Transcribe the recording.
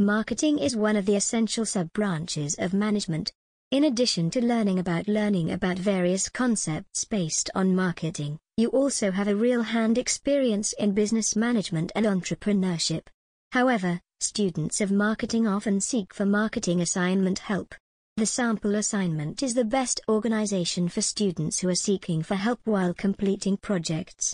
Marketing is one of the essential sub-branches of management. In addition to learning about learning about various concepts based on marketing, you also have a real-hand experience in business management and entrepreneurship. However, students of marketing often seek for marketing assignment help. The sample assignment is the best organization for students who are seeking for help while completing projects.